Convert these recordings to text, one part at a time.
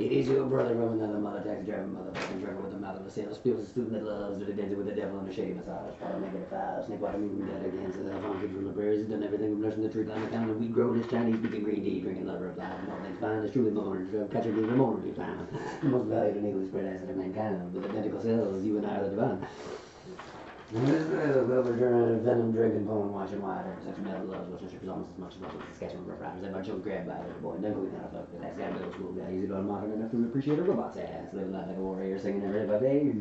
It is your brother from another mother, taxi driver, motherfucking driver with a mouth of a sailor, spills his student that loves to dancing with the devil a shady massage. Follow negative five, snake water moving dead against the funky from the prairies. Done everything from nursing the tree, climbing down the we grow this Chinese, speaking green tea, drinking lover of life, and all things fine is truly born. Catcher gives more to time. The most valued and equally spread acid of mankind, with identical cells, you and I are the divine. A overturned venom drinking poem watching wider. Such metal loves watching strippers almost as much as watching Saskatchewan Roughriders. Everybody children grabbed by the boy. Never we not a fuck with that guy middle school guy. Easy to modern enough to appreciate a robot's ass. Living life like a warrior, singing every day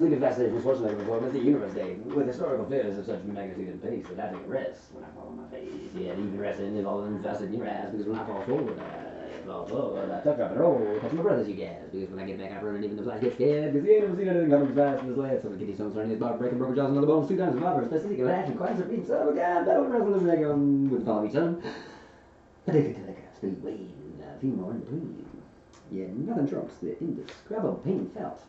day. Sleeping fascinating for Schwarzenegger performance the universe day with historical figures of such magnitude and pace that I take a rest when I fall on my face. Yeah, even resting invested in your ass because when I fall forward, I fall forward. I touch up and roll, touch my brothers, you guys. Because when I get back, I run and even the flies get scared because he ain't never seen anything coming fast in his last. So the kidney stones turning his bar, breaking broken jaws, another bones two times, my first specific action, quite a beat, son of a gun, battle with wrestling leg on with the follow me, son. Addicted to the gas, speed, and a few more in between. Yeah, nothing trumps the indescribable pain felt.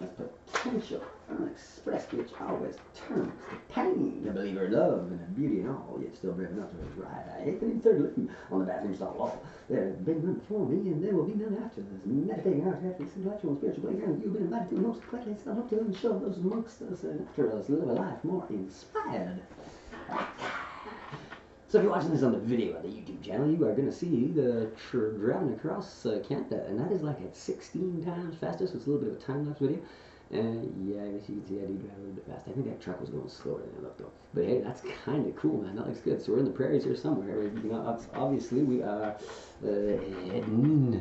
The potential unexpressed which always turns to pain. The believer in love and in beauty and all, yet still brave enough to his right. I hate the third living on the bathroom stall wall. There has been none before me, and there will be none after. This meditating out after this intellectual and spiritual playground. You've been invited to most quietly set up to and show those amongst us and after us live a life more inspired. So if you're watching this on the video on the YouTube channel, you are going to see the driving across uh, Canada, and that is like at 16 times faster, so it's a little bit of a time-lapse video. And yeah, I guess you can see I do drive a little bit fast. I think that truck was going slower than I looked though. But hey, that's kind of cool, man. That looks good. So we're in the prairies here somewhere. You know, obviously we are uh, heading,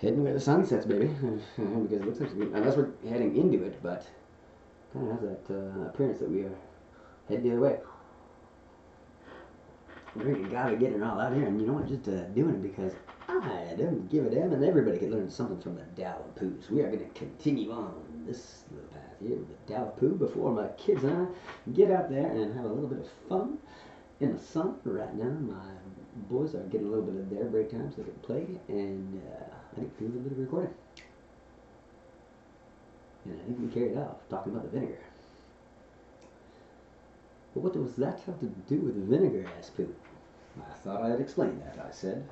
heading where the sun sets, baby. because it looks like unless we're heading into it, but kind of has that uh, appearance that we are heading the other way drinking gotta get it all out here, and you know what? Just uh, doing it because I don't give a damn, and everybody can learn something from the Pooh. We are going to continue on this little path here with the Pooh before my kids and I get out there and have a little bit of fun in the sun. Right now, my boys are getting a little bit of their break time so they can play, and uh, I think do a little bit of recording. And I think we carried off talking about the vinegar. But what does that have to do with vinegar? asked Pooh. Thought I had explained that, I said.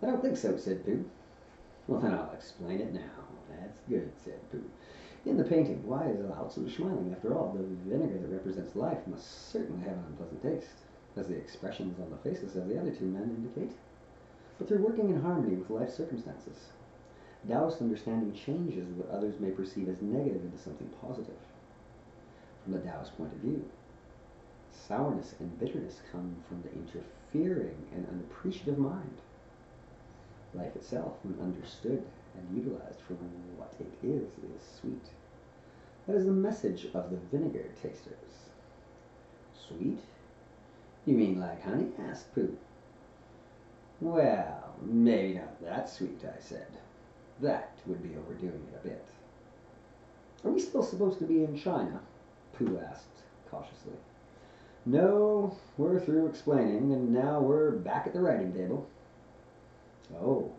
I don't think so, said Pooh. Well, then I'll explain it now. That's good, said Pooh. In the painting, why is Lao-Tzu smiling? After all, the vinegar that represents life must certainly have an unpleasant taste, as the expressions on the faces of the other two men indicate. But they're working in harmony with life's circumstances. Taoist understanding changes what others may perceive as negative into something positive. From the Taoist point of view, sourness and bitterness come from the interfering and unappreciative mind. Life itself, when understood and utilized for what it is, is sweet. That is the message of the vinegar tasters. Sweet? You mean like honey? asked Pooh. Well, maybe not that sweet, I said. That would be overdoing it a bit. Are we still supposed to be in China? Pooh asked cautiously. No, we're through explaining, and now we're back at the writing table. Oh.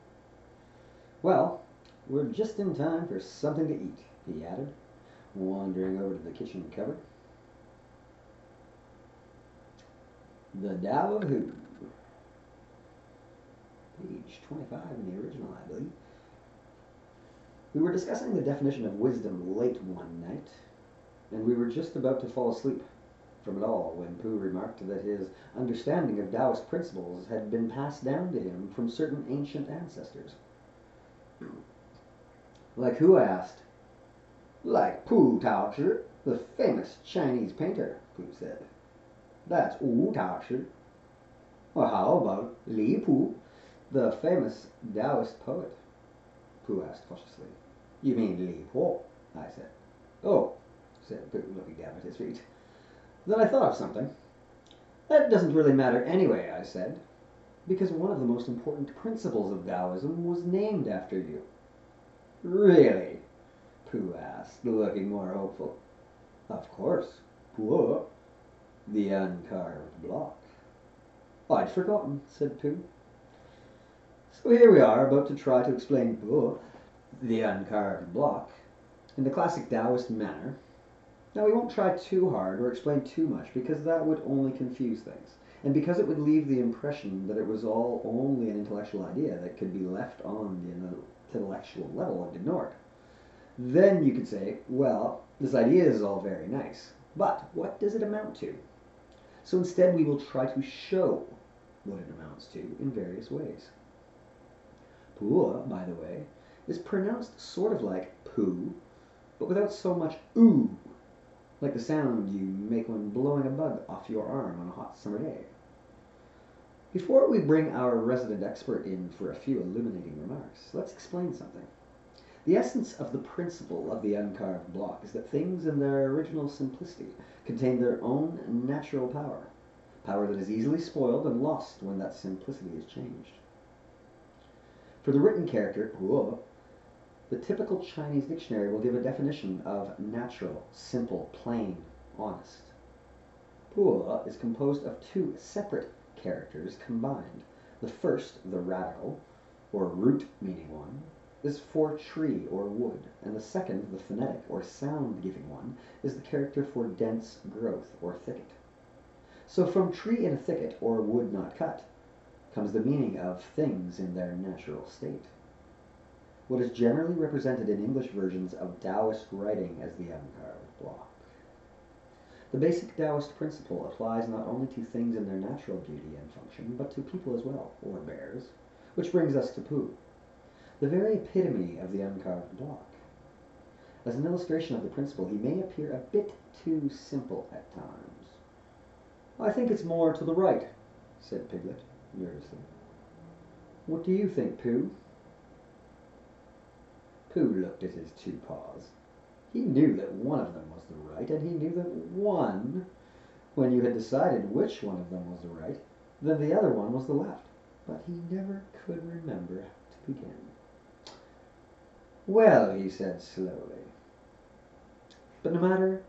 Well, we're just in time for something to eat, he added, wandering over to the kitchen cupboard. The Who. Page 25 in the original, I believe. We were discussing the definition of wisdom late one night, and we were just about to fall asleep from it all when Pooh remarked that his understanding of Taoist principles had been passed down to him from certain ancient ancestors. Like who asked? Like Pu Taoshi, the famous Chinese painter, Pooh said. That's Wu Taoshi. Well, how about Li Pooh, the famous Taoist poet? Pooh asked cautiously. You mean Li Po, I said. Oh, said Pooh, looking down at his feet. Then I thought of something. That doesn't really matter anyway, I said, because one of the most important principles of Taoism was named after you. Really? Pooh asked, looking more hopeful. Of course. Pooh. The uncarved block. I'd forgotten, said Pooh. So here we are, about to try to explain Pooh, the uncarved block, in the classic Taoist manner, now, we won't try too hard or explain too much because that would only confuse things. and because it would leave the impression that it was all only an intellectual idea that could be left on the intellectual level and ignored. Then you could say, well, this idea is all very nice, but what does it amount to? So instead, we will try to show what it amounts to in various ways. Pu'ua, by the way, is pronounced sort of like poo, but without so much ooh, like the sound you make when blowing a bug off your arm on a hot summer day. Before we bring our resident expert in for a few illuminating remarks, let's explain something. The essence of the principle of the uncarved block is that things in their original simplicity contain their own natural power, power that is easily spoiled and lost when that simplicity is changed. For the written character, huo, the typical Chinese dictionary will give a definition of natural, simple, plain, honest. Pu'ua is composed of two separate characters combined. The first, the radical, or root meaning one, is for tree or wood, and the second, the phonetic or sound giving one, is the character for dense growth or thicket. So from tree in a thicket or wood not cut comes the meaning of things in their natural state. What is generally represented in English versions of Taoist writing as the block. The basic Taoist principle applies not only to things in their natural beauty and function, but to people as well, or bears, which brings us to Pooh, the very epitome of the uncarved block. As an illustration of the principle, he may appear a bit too simple at times. I think it's more to the right, said Piglet, nervously. What do you think, Pooh? Pooh looked at his two paws. He knew that one of them was the right, and he knew that one, when you had decided which one of them was the right, then the other one was the left. But he never could remember how to begin. Well, he said slowly, but no matter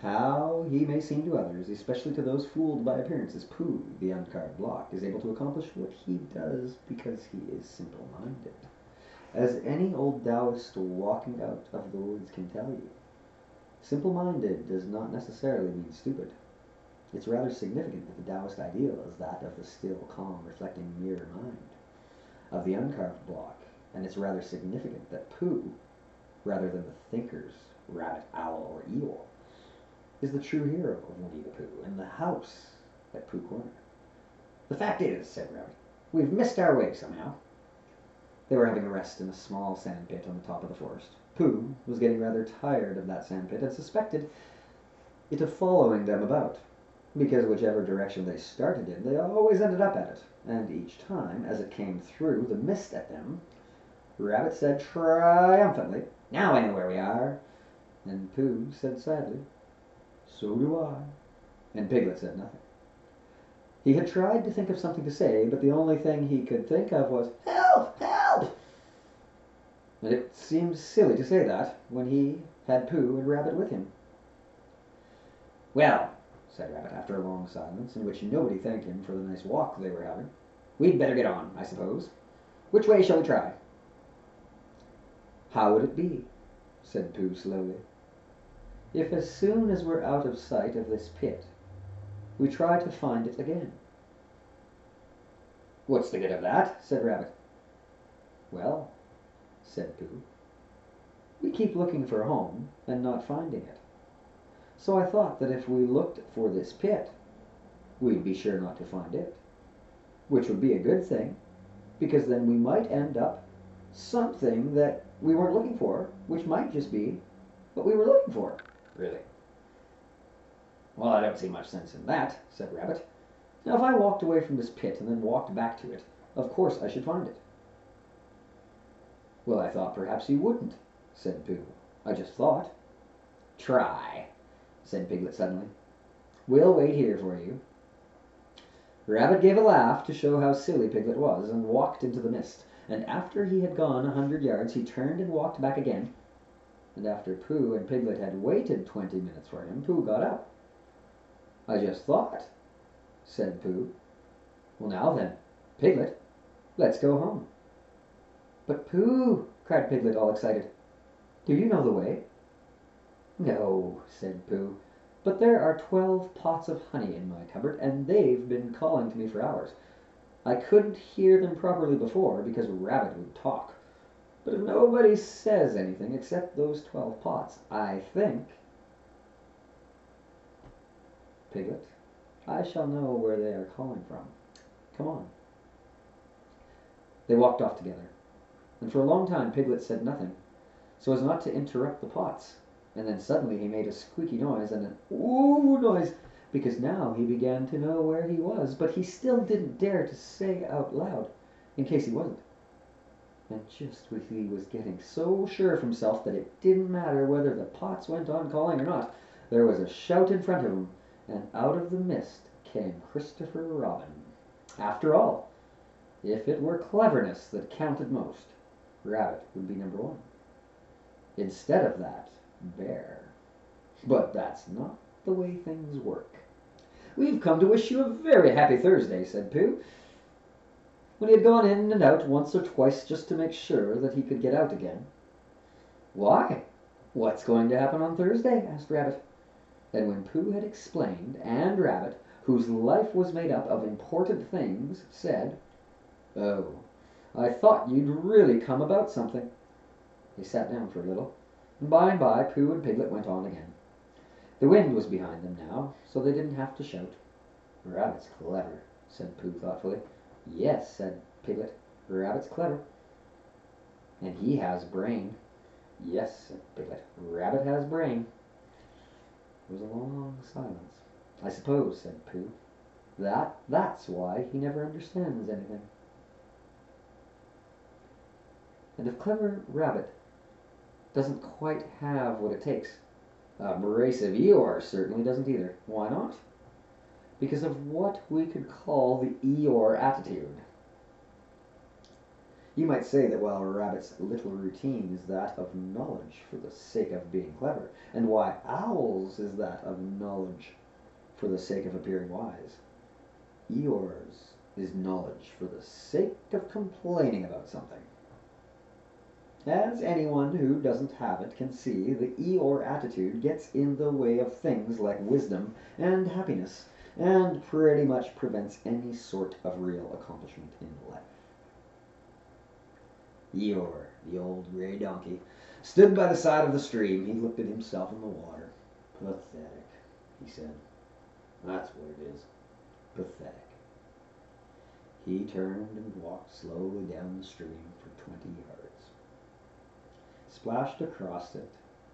how he may seem to others, especially to those fooled by appearances, Pooh, the uncarved block, is able to accomplish what he does because he is simple-minded. As any old Taoist walking out of the woods can tell you, simple-minded does not necessarily mean stupid. It's rather significant that the Taoist ideal is that of the still, calm, reflecting mirror mind, of the uncarved block, and it's rather significant that Pooh, rather than the thinker's rabbit, owl, or Eeyore, is the true hero of Winnie the Pooh and the house at Pooh Corner. The fact is, said Rabbit, we've missed our way somehow. They were having a rest in a small sand pit on the top of the forest. Pooh was getting rather tired of that sand pit and suspected it of following them about, because whichever direction they started in, they always ended up at it, and each time, as it came through the mist at them, Rabbit said triumphantly, Now I know where we are. And Pooh said sadly, So do I. And Piglet said nothing. He had tried to think of something to say, but the only thing he could think of was, Help! And it seemed silly to say that when he had Pooh and Rabbit with him. Well, said Rabbit after a long silence, in which nobody thanked him for the nice walk they were having, we'd better get on, I suppose. Which way shall we try? How would it be, said Pooh slowly, if as soon as we're out of sight of this pit, we try to find it again? What's the good of that? said Rabbit. Well, said Pooh, we keep looking for home and not finding it. So I thought that if we looked for this pit, we'd be sure not to find it, which would be a good thing, because then we might end up something that we weren't looking for, which might just be what we were looking for. Really? Well, I don't see much sense in that, said Rabbit. Now, if I walked away from this pit and then walked back to it, of course I should find it. Well, I thought perhaps you wouldn't, said Pooh. I just thought. Try, said Piglet suddenly. We'll wait here for you. Rabbit gave a laugh to show how silly Piglet was, and walked into the mist and after he had gone a hundred yards he turned and walked back again, and after Pooh and Piglet had waited twenty minutes for him, Pooh got up. I just thought, said Pooh. Well, now then, Piglet, let's go home. But Pooh, cried Piglet, all excited, do you know the way? No, said Pooh. But there are twelve pots of honey in my cupboard, and they've been calling to me for hours. I couldn't hear them properly before because Rabbit would talk. But if nobody says anything except those twelve pots, I think. Piglet, I shall know where they are calling from. Come on. They walked off together, and for a long time Piglet said nothing, so as not to interrupt the pots. And then suddenly he made a squeaky noise and an ooh noise, because now he began to know where he was, but he still didn't dare to say out loud, in case he wasn't. And just when he was getting so sure of himself that it didn't matter whether the pots went on calling or not, there was a shout in front of him, and out of the mist came Christopher Robin. After all, if it were cleverness that counted most, Rabbit would be number one. Instead of that, Bear. But that's not the way things work. We've come to wish you a very happy Thursday, said Pooh, when he had gone in and out once or twice just to make sure that he could get out again. Why? What's going to happen on Thursday? asked Rabbit. Then when Pooh had explained, and Rabbit, whose life was made up of important things, said, Oh, I thought you'd really come about something. They sat down for a little, and by and by Pooh and Piglet went on again. The wind was behind them now, so they didn't have to shout. Rabbit's clever, said Pooh thoughtfully. Yes, said Piglet, Rabbit's clever. And he has brain. Yes, said Piglet, Rabbit has brain. There was a long silence. I suppose, said Pooh, that that's why he never understands anything. And if clever Rabbit doesn't quite have what it takes, uh, abrasive Eeyore certainly doesn't either. Why not? Because of what we could call the Eeyore attitude. You might say that while Rabbit's little routine is that of knowledge for the sake of being clever, and why Owl's is that of knowledge for the sake of appearing wise, Eeyore's is knowledge for the sake of complaining about something. As anyone who doesn't have it can see, the Eeyore attitude gets in the way of things like wisdom and happiness, and pretty much prevents any sort of real accomplishment in life. Eeyore, the old grey donkey, stood by the side of the stream. He looked at himself in the water. Pathetic, he said. That's what it is. Pathetic. He turned and walked slowly down the stream for twenty yards, splashed across it,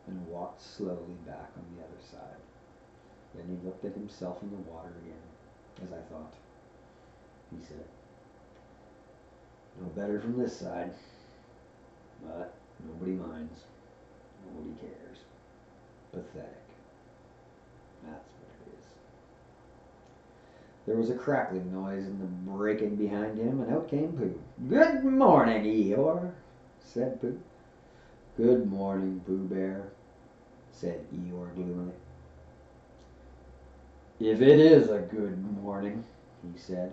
and walked slowly back on the other side. Then he looked at himself in the water again, as I thought. He said, No better from this side. But nobody minds. Nobody cares. Pathetic. That's what it is. There was a crackling noise in the breaking behind him, and out came Pooh. Good morning, Eeyore, said Pooh. Good morning, Pooh Bear, said Eeyore gloomily. If it is a good morning, he said,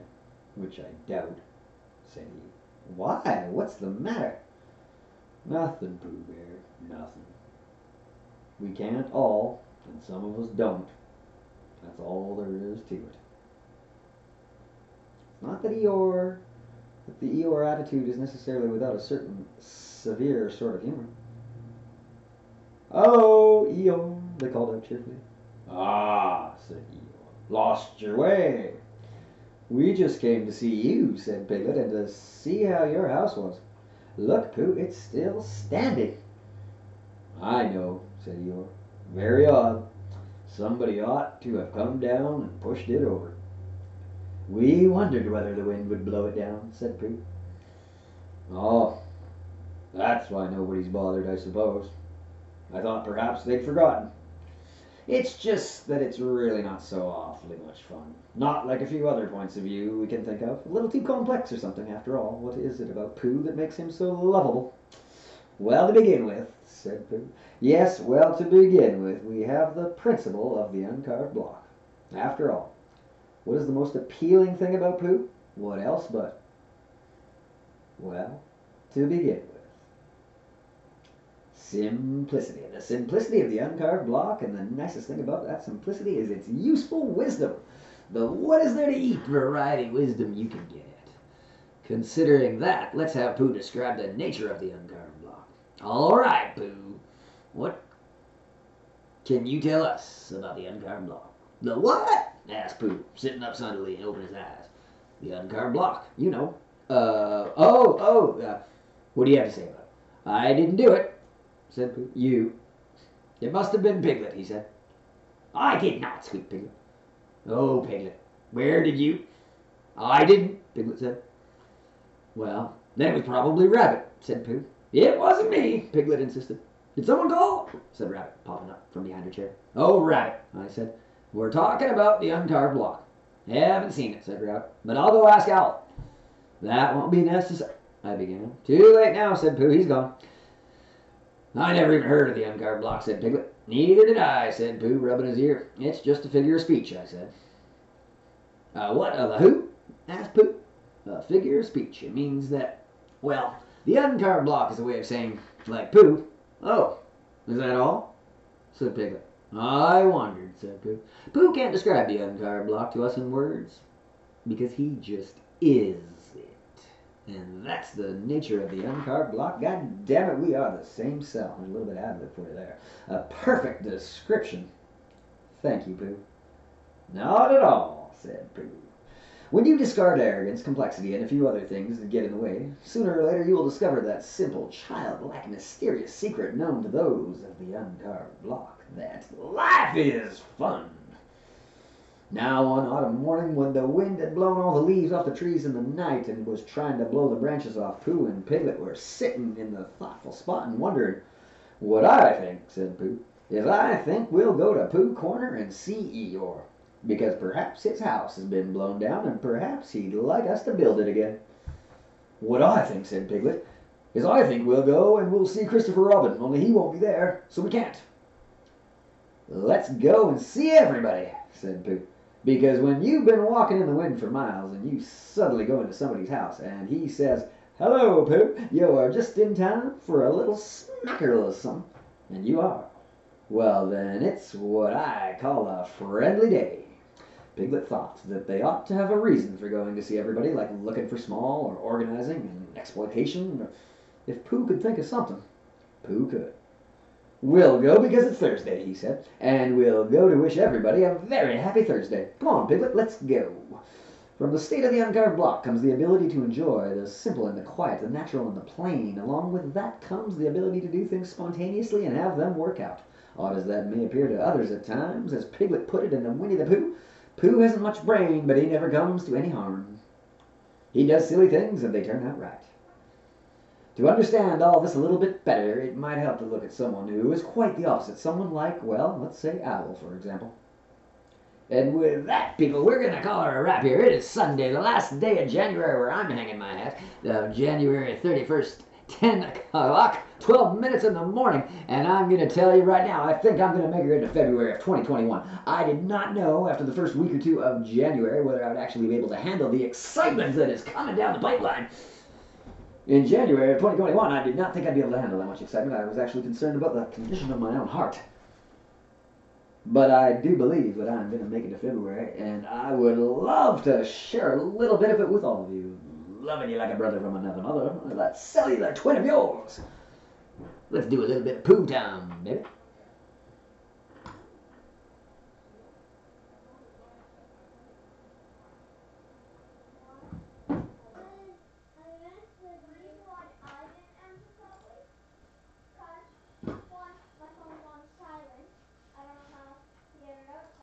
which I doubt, said he. Why? What's the matter? Nothing, Pooh Bear, nothing. We can't all, and some of us don't. That's all there is to it. It's not that Eeyore, that the Eeyore attitude is necessarily without a certain severe sort of humor. Oh, Eeyore, they called out cheerfully. Ah, said Eeyore, lost your way. We just came to see you, said Piglet, and to see how your house was. Look, Pooh, it's still standing. I know, said Eeyore. Very odd. Somebody ought to have come down and pushed it over. We wondered whether the wind would blow it down, said Pooh. Oh, that's why nobody's bothered, I suppose. I thought perhaps they'd forgotten. It's just that it's really not so awfully much fun. Not like a few other points of view we can think of. A little too complex or something, after all. What is it about Pooh that makes him so lovable? Well, to begin with, said Pooh. Yes, well, to begin with, we have the principle of the uncarved block. After all, what is the most appealing thing about Pooh? What else but? Well, to begin with, Simplicity. The simplicity of the uncarved block, and the nicest thing about that simplicity is its useful wisdom. The what is there to eat variety wisdom you can get at. Considering that, let's have Pooh describe the nature of the uncarved block. All right, Pooh. What can you tell us about the uncarved block? The what? asked Pooh, sitting up suddenly and opening his eyes. The uncarved block, you know. Uh, oh, oh, uh, what do you have to say about it? I didn't do it, said Pooh. You. It must have been Piglet, he said. I did not, squeaked Piglet. Oh, Piglet, where did you? I didn't, Piglet said. Well, then it was probably Rabbit, said Pooh. It wasn't me, Piglet insisted. Did someone call? said Rabbit, popping up from behind her chair. Oh, Rabbit, I said. We're talking about the uncarved block. Haven't seen it, said Rabbit, but I'll go ask Owl. That won't be necessary, I began. Too late now, said Pooh. He's gone. I never even heard of the uncarved block, said Piglet. Neither did I, said Pooh, rubbing his ear. It's just a figure of speech, I said. Uh, what of a who? asked Pooh. A figure of speech. It means that, well, the uncarved block is a way of saying, like Pooh. Oh, is that all? said Piglet. I wondered, said Pooh. Pooh can't describe the uncarved block to us in words because he just is. And that's the nature of the uncarved block. God damn it, we are the same cell. A little bit out of it for you there. A perfect description. Thank you, Pooh. Not at all, said Pooh. When you discard arrogance, complexity, and a few other things that get in the way, sooner or later you will discover that simple, childlike, mysterious secret known to those of the uncarved block that life is fun. Now, one autumn morning, when the wind had blown all the leaves off the trees in the night and was trying to blow the branches off, Pooh and Piglet were sitting in the thoughtful spot and wondering. What I think, said Pooh, is I think we'll go to Pooh Corner and see Eeyore, because perhaps his house has been blown down and perhaps he'd like us to build it again. What I think, said Piglet, is I think we'll go and we'll see Christopher Robin, only he won't be there, so we can't. Let's go and see everybody, said Pooh. Because when you've been walking in the wind for miles and you suddenly go into somebody's house and he says, Hello, Pooh, you are just in time for a little smackerel and you are. Well, then it's what I call a friendly day. Piglet thought that they ought to have a reason for going to see everybody, like looking for small or organizing and expotition. If Pooh could think of something, Pooh could. We'll go because it's Thursday, he said, and we'll go to wish everybody a very happy Thursday. Come on, Piglet, let's go. From the state of the uncarved block comes the ability to enjoy the simple and the quiet, the natural and the plain. Along with that comes the ability to do things spontaneously and have them work out. Odd as that may appear to others at times, as Piglet put it in the Winnie the Pooh, Pooh hasn't much brain, but he never comes to any harm. He does silly things and they turn out right. To understand all this a little bit better, it might help to look at someone who is quite the opposite. Someone like, well, let's say Owl, for example. And with that, people, we're going to call her a wrap here. It is Sunday, the last day of January where I'm hanging my hat. Uh, January 31st, 10 o'clock, 12 minutes in the morning. And I'm going to tell you right now, I think I'm going to make her into February of 2021. I did not know after the first week or two of January whether I would actually be able to handle the excitement that is coming down the pipeline. In January of 2021, I did not think I'd be able to handle that much excitement. I was actually concerned about the condition of my own heart. But I do believe that I'm going to make it to February, and I would love to share a little bit of it with all of you. Loving you like a brother from another mother, that cellular twin of yours. Let's do a little bit of poo time, baby.